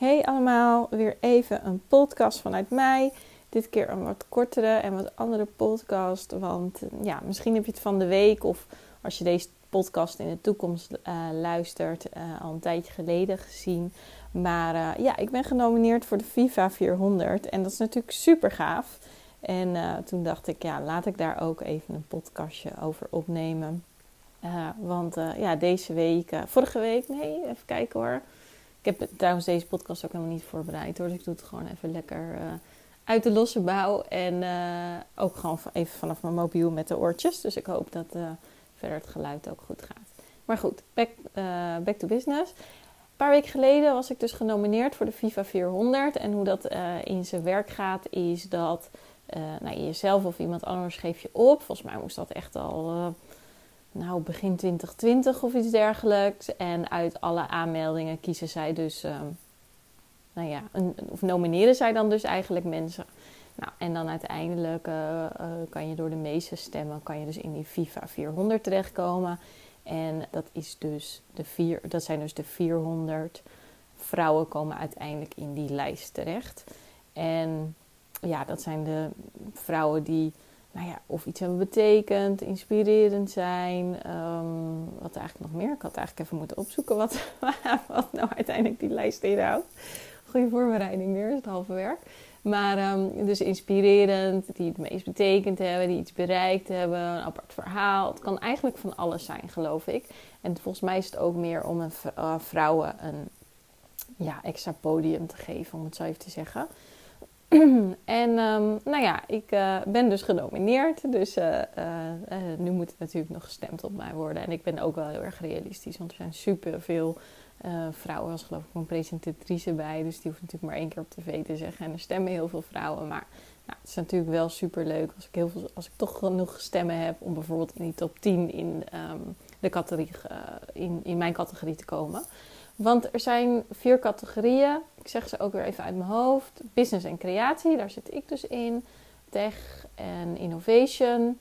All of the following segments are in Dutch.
Hey allemaal, weer even een podcast vanuit mij. Dit keer een wat kortere en wat andere podcast. Want ja, misschien heb je het van de week of als je deze podcast in de toekomst uh, luistert, uh, al een tijdje geleden gezien. Maar ja, ik ben genomineerd voor de FIFA 400 en dat is natuurlijk super gaaf. En toen dacht ik, ja, laat ik daar ook even een podcastje over opnemen. want ja, deze week, vorige week, nee, even kijken hoor. Ik heb trouwens deze podcast ook helemaal niet voorbereid hoor. Dus ik doe het gewoon even lekker uit de losse bouw. En ook gewoon even vanaf mijn mobiel met de oortjes. Dus ik hoop dat verder het geluid ook goed gaat. Maar goed, back, back to business. Een paar weken geleden was ik dus genomineerd voor de FIFA 400. En hoe dat in zijn werk gaat, is dat nou, jezelf of iemand anders geef je op. Volgens mij moest dat echt al nou, begin 2020 of iets dergelijks. En uit alle aanmeldingen kiezen zij dus, nou ja, of nomineren zij dan dus eigenlijk mensen. Nou, en dan uiteindelijk uh, uh, kan je door de meeste stemmen kan je dus in die FIFA 400 terechtkomen. En dat, is dus de vier, dat zijn dus de 400 vrouwen komen uiteindelijk in die lijst terecht. En ja, dat zijn de vrouwen die nou ja, of iets hebben betekend, inspirerend zijn. Um, wat eigenlijk nog meer? Ik had eigenlijk even moeten opzoeken wat, wat nou uiteindelijk die lijst inhoudt. Goede voorbereiding weer, het halve werk. Maar um, dus inspirerend, die het meest betekend hebben, die iets bereikt hebben, een apart verhaal. Het kan eigenlijk van alles zijn, geloof ik. En volgens mij is het ook meer om een, uh, vrouwen een ja, extra podium te geven, om het zo even te zeggen. en um, nou ja, ik uh, ben dus genomineerd. Dus uh, nu moet het natuurlijk nog gestemd op mij worden. En ik ben ook wel heel erg realistisch, want er zijn superveel vrouwen was geloof ik een presentatrice bij. Dus die hoeft natuurlijk maar één keer op tv te zeggen. En er stemmen heel veel vrouwen. Maar nou, het is natuurlijk wel super leuk als ik, heel veel, als ik toch genoeg stemmen heb om bijvoorbeeld in die top 10 in, um, de categorie, in, in mijn categorie te komen. Want er zijn vier categorieën. Ik zeg ze ook weer even uit mijn hoofd. Business en creatie, daar zit ik dus in. Tech en innovation.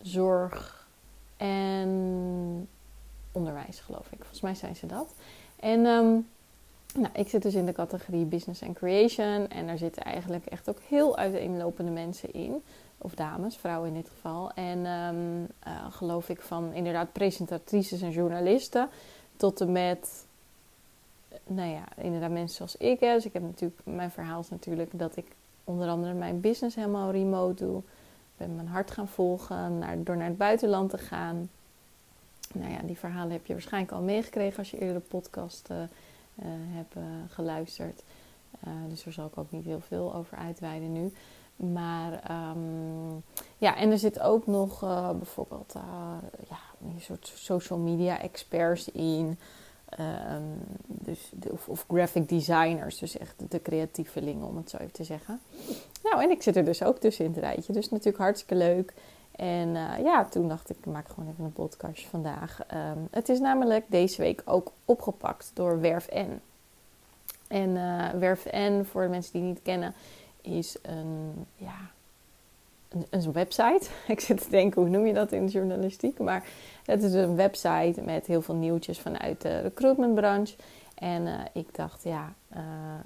Zorg en onderwijs, geloof ik. Volgens mij zijn ze dat. En um, nou, ik zit dus in de categorie Business and Creation. En daar zitten eigenlijk echt ook heel uiteenlopende mensen in. Of dames, vrouwen in dit geval. En um, uh, geloof ik van inderdaad presentatrices en journalisten. Tot en met, nou ja, inderdaad mensen zoals ik. Hè. Dus ik heb natuurlijk, mijn verhaal is natuurlijk dat ik onder andere mijn business helemaal remote doe. Ik ben mijn hart gaan volgen naar, door naar het buitenland te gaan nou ja, die verhalen heb je waarschijnlijk al meegekregen als je eerder de podcast uh, uh, hebt uh, geluisterd. dus daar zal ik ook niet heel veel over uitweiden nu. Maar um, ja, en er zit ook nog bijvoorbeeld ja, een soort social media experts in. Um, dus of, of, graphic designers, dus echt de creatievelingen om het zo even te zeggen. Nou, en ik zit er dus ook tussen in het rijtje. Dus natuurlijk hartstikke leuk. En uh, ja, toen dacht ik, ik maak gewoon even een podcastje vandaag. Um, het is namelijk deze week ook opgepakt door Werf N. En uh, Werf N, voor de mensen die het niet kennen, is een, ja, een, website. Ik zit te denken, hoe noem je dat in de journalistiek? Maar het is een website met heel veel nieuwtjes vanuit de recruitmentbranche. En uh, ik dacht, ja,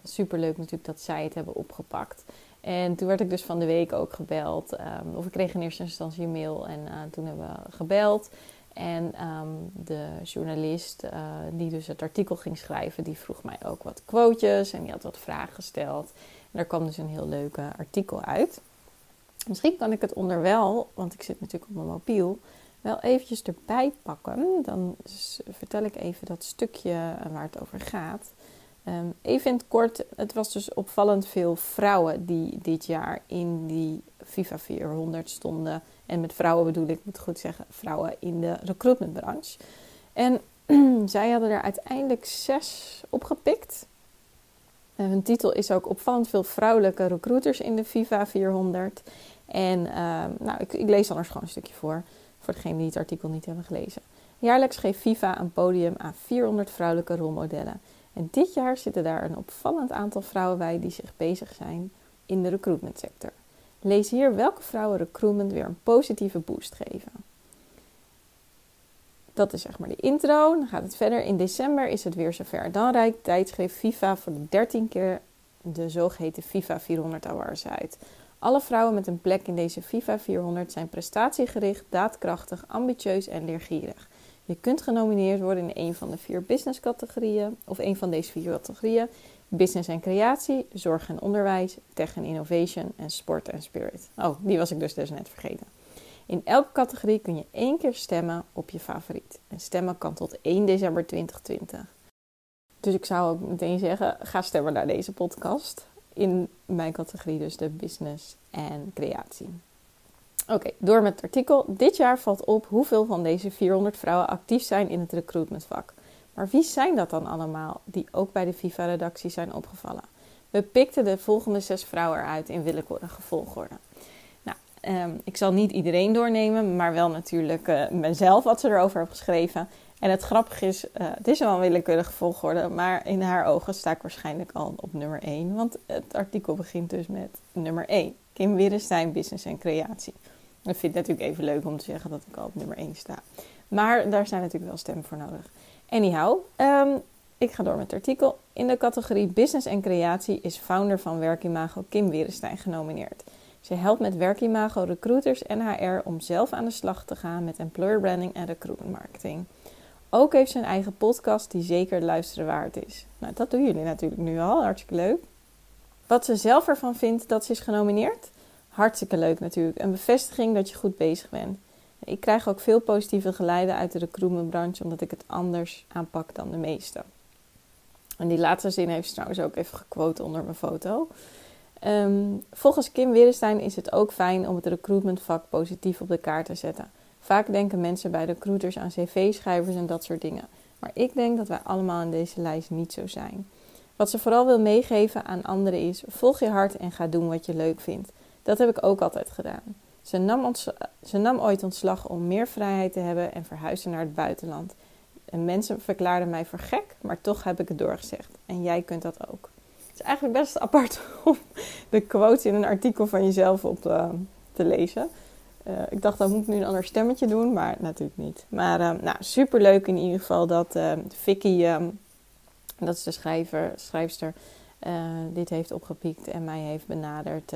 superleuk natuurlijk dat zij het hebben opgepakt. En toen werd ik dus van de week ook gebeld. Um, of ik kreeg in eerste instantie een mail en uh, toen hebben we gebeld. En um, de journalist die dus het artikel ging schrijven, die vroeg mij ook wat quotejes en die had wat vragen gesteld. En daar kwam dus een heel leuk artikel uit. Misschien kan ik het onderwel, want ik zit natuurlijk op mijn mobiel, wel eventjes erbij pakken. Dan vertel ik even dat stukje eh, waar het over gaat. Um, even in het kort, het was dus opvallend veel vrouwen die dit jaar in die FIFA 400 stonden. En met vrouwen bedoel ik, moet goed zeggen, vrouwen in de recruitmentbranche. En zij hadden er uiteindelijk zes opgepikt. Uh, hun titel is ook opvallend veel vrouwelijke recruiters in de Viva 400. En ehm, nou, ik, ik, lees anders gewoon een stukje voor, voor degenen die het artikel niet hebben gelezen. Jaarlijks geeft Viva een podium aan 400 vrouwelijke rolmodellen. En dit jaar zitten daar een opvallend aantal vrouwen bij die zich bezig zijn in de recruitmentsector. Lees hier welke vrouwen recruitment weer een positieve boost geven. Dat is zeg maar de intro. Dan gaat het verder. In december is het weer zover. Dan reikt tijdschrift FIFA voor de dertien keer de zogeheten FIFA 400 Awards uit. Alle vrouwen met een plek in deze FIFA 400 zijn prestatiegericht, daadkrachtig, ambitieus en leergierig. Je kunt genomineerd worden in een van de vier business categorieën, of een van deze vier categorieën: business en creatie, zorg en onderwijs, tech en innovation en sport en spirit. Oh, die was ik dus, dus net vergeten. In elke categorie kun je één keer stemmen op je favoriet. En stemmen kan tot 1 december 2020. Dus ik zou ook meteen zeggen: ga stemmen naar deze podcast. In mijn categorie, dus de business en creatie. Oké, door met het artikel. Dit jaar valt op hoeveel van deze 400 vrouwen actief zijn in het recruitmentvak. Maar wie zijn dat dan allemaal die ook bij de FIFA-redactie zijn opgevallen? We pikten de volgende zes vrouwen eruit in willekeurige volgorde. Nou, ehm, ik zal niet iedereen doornemen, maar wel natuurlijk uh, mezelf wat ze erover heeft geschreven. En het grappige is, uh, het is wel een willekeurige volgorde, maar in haar ogen sta ik waarschijnlijk al op nummer 1. Want het artikel begint dus met nummer 1. Kim Wirrestein, Business en Creatie. Ik vind het natuurlijk even leuk om te zeggen dat ik al op nummer 1 sta. Maar daar zijn natuurlijk wel stemmen voor nodig. Anyhow, um, ik ga door met het artikel. In de categorie Business en Creatie is founder van Werkimago Kim Werenstein genomineerd. Ze helpt met Werkimago recruiters en HR om zelf aan de slag te gaan met employer branding en recruitment marketing. Ook heeft ze een eigen podcast die zeker luisteren waard is. Nou, dat doen jullie natuurlijk nu al, hartstikke leuk. Wat ze zelf ervan vindt dat ze is genomineerd? Hartstikke leuk natuurlijk. Een bevestiging dat je goed bezig bent. Ik krijg ook veel positieve geleiden uit de recruitmentbranche omdat ik het anders aanpak dan de meesten. En die laatste zin heeft ze trouwens ook even gequote onder mijn foto. Ehm, volgens Kim Werenstein is het ook fijn om het recruitmentvak positief op de kaart te zetten. Vaak denken mensen bij de recruiters aan cv-schrijvers en dat soort dingen. Maar ik denk dat wij allemaal in deze lijst niet zo zijn. Wat ze vooral wil meegeven aan anderen is: volg je hart en ga doen wat je leuk vindt. Dat heb ik ook altijd gedaan. Ze nam, ze nam ooit ontslag om meer vrijheid te hebben en verhuisde naar het buitenland. En mensen verklaarden mij voor gek, maar toch heb ik het doorgezegd. En jij kunt dat ook. Het is eigenlijk best apart om de quotes in een artikel van jezelf op te, te lezen. Uh, ik dacht, dan moet ik nu een ander stemmetje doen, maar natuurlijk niet. Maar uh, nou, superleuk in ieder geval dat uh, Vicky, um, dat is de schrijver, schrijfster, dit heeft opgepikt en mij heeft benaderd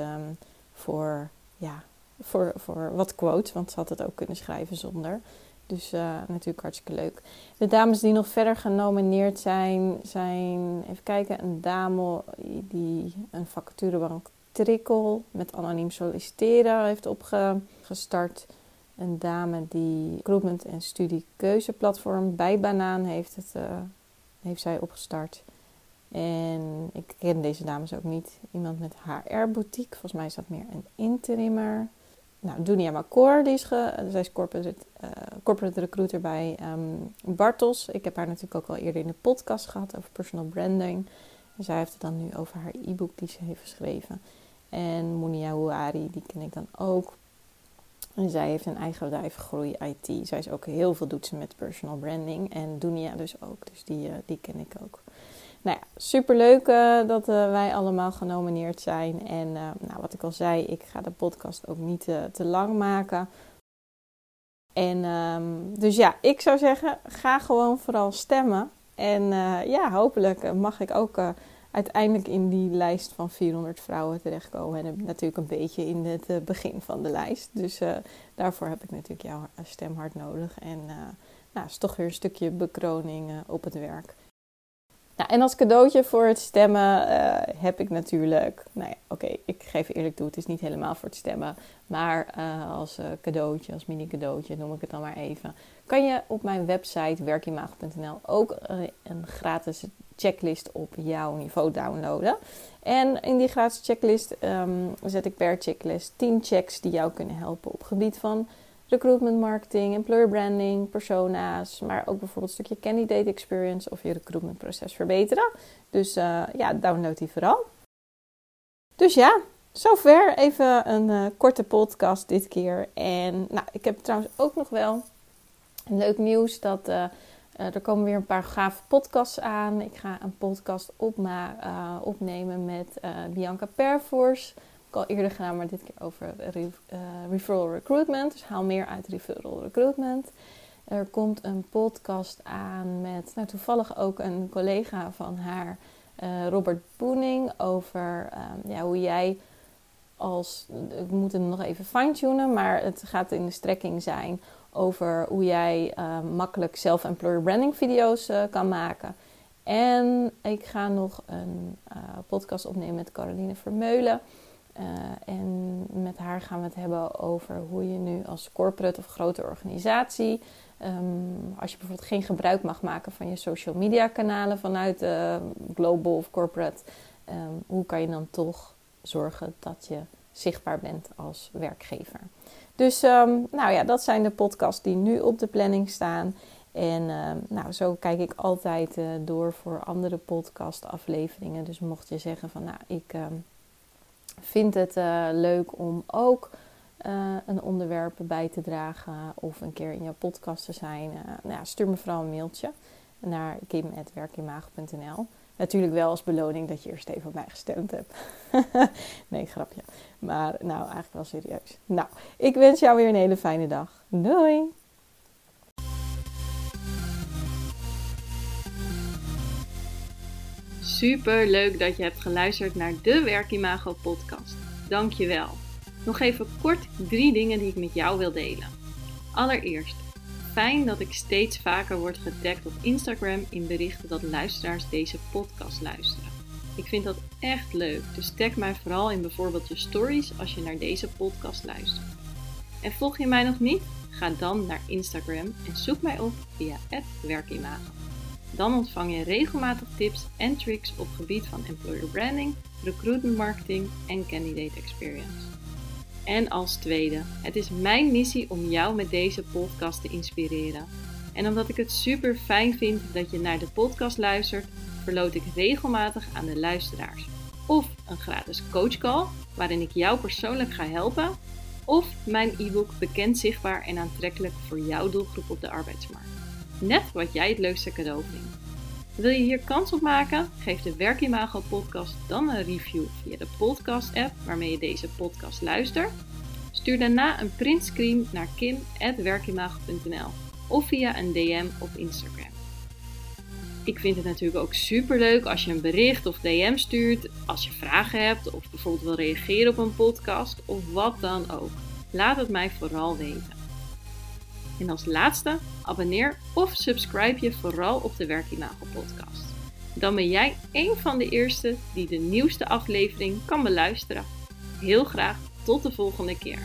voor, ja, voor, voor wat quotes. Want ze had het ook kunnen schrijven zonder. Dus uh, natuurlijk hartstikke leuk. De dames die nog verder genomineerd zijn, zijn even kijken, een dame die een vacaturebank Trikkel met anoniem solliciteren heeft opgestart. Een dame die recruitment en studiekeuzeplatform bij Banaan heeft, het, uh, heeft zij opgestart. En ik ken deze dames ook niet. Iemand met HR-boutique. Volgens mij is dat meer een interimmer. Nou, Dunia Makor, die is, ge, zij is corporate, uh, corporate recruiter bij um, Bartels. Ik heb haar natuurlijk ook al eerder in de podcast gehad over personal branding. En zij heeft het dan nu over haar e-book die ze heeft geschreven. En Munia Huari, die ken ik dan ook. En zij heeft een eigen bedrijf, Groei IT. Zij is ook heel veel doet ze met personal branding. En Dunia dus ook. Dus die, uh, die ken ik ook. Nou ja, superleuk uh, dat uh, wij allemaal genomineerd zijn. En nou, wat ik al zei, ik ga de podcast ook niet te lang maken. En um, dus ja, ik zou zeggen, ga gewoon vooral stemmen. En ja, hopelijk mag ik ook uiteindelijk in die lijst van 400 vrouwen terechtkomen. En natuurlijk een beetje in het begin van de lijst. Dus daarvoor heb ik natuurlijk jouw stem hard nodig. En nou, is toch weer een stukje bekroning op het werk. Nou, en als cadeautje voor het stemmen uh, heb ik natuurlijk. Nou ja, oké, ik geef eerlijk toe, het is niet helemaal voor het stemmen. Maar uh, als uh, cadeautje, als mini-cadeautje, noem ik het dan maar even. Kan je op mijn website werkimago.nl ook een gratis checklist op jouw niveau downloaden. En in die gratis checklist um, zet ik per checklist 10 checks die jou kunnen helpen op gebied van recruitment marketing, employer branding, persona's, maar ook bijvoorbeeld een stukje candidate experience of je recruitment proces verbeteren. Dus uh, ja, download die vooral. Dus ja, zover even een uh, korte podcast dit keer. En nou, ik heb trouwens ook nog wel leuk nieuws dat uh, er komen weer een paar gave podcasts aan. Ik ga een podcast opma opnemen met Bianca Perforce al eerder gedaan, maar dit keer over referral recruitment. Dus haal meer uit referral recruitment. Er komt een podcast aan met nou, toevallig ook een collega van haar, Robert Boening, over um, ja, hoe jij als. Ik moet hem nog even fine-tunen, maar het gaat in de strekking zijn over hoe jij uh, makkelijk self-employer branding video's uh, kan maken. En ik ga nog een podcast opnemen met Caroline Vermeulen. En met haar gaan we het hebben over hoe je nu als corporate of grote organisatie, um, als je bijvoorbeeld geen gebruik mag maken van je social media kanalen vanuit global of corporate, um, hoe kan je dan toch zorgen dat je zichtbaar bent als werkgever? Dus um, nou ja, dat zijn de podcasts die nu op de planning staan. En nou, zo kijk ik altijd uh, door voor andere podcastafleveringen. Dus mocht je zeggen van nou, ik vind het uh, leuk om ook uh, een onderwerp bij te dragen of een keer in jouw podcast te zijn, nou stuur me vooral een mailtje naar kim.werkimaag.nl. Natuurlijk wel als beloning dat je eerst even op mij gestemd hebt. nee, grapje. Maar nou, eigenlijk wel serieus. Nou, ik wens jou weer een hele fijne dag. Doei! Super leuk dat je hebt geluisterd naar de Werkimago podcast. Dank je wel. Nog even kort drie dingen die ik met jou wil delen. Allereerst, fijn dat ik steeds vaker word getagd op Instagram in berichten dat luisteraars deze podcast luisteren. Ik vind dat echt leuk, dus tag mij vooral in bijvoorbeeld je stories als je naar deze podcast luistert. En volg je mij nog niet? Ga dan naar Instagram en zoek mij op via @werkimago. Dan ontvang je regelmatig tips en tricks op gebied van employer branding, recruitment marketing en candidate experience. En als tweede, het is mijn missie om jou met deze podcast te inspireren. En omdat ik het super fijn vind dat je naar de podcast luistert, verloot ik regelmatig aan de luisteraars. Of een gratis coachcall waarin ik jou persoonlijk ga helpen. Of mijn e-book Bekend, Zichtbaar en Aantrekkelijk voor jouw doelgroep op de arbeidsmarkt. Net wat jij het leukste cadeau vindt. Wil je hier kans op maken? Geef de Werkimago podcast dan een review via de podcast app waarmee je deze podcast luistert. Stuur daarna een printscreen naar kim.werkimago.nl of via een DM op Instagram. Ik vind het natuurlijk ook super leuk als je een bericht of DM stuurt, als je vragen hebt of bijvoorbeeld wil reageren op een podcast of wat dan ook. Laat het mij vooral weten. En als laatste, abonneer of subscribe je vooral op de Werkimago podcast. Dan ben jij een van de eerste die de nieuwste aflevering kan beluisteren. Heel graag tot de volgende keer.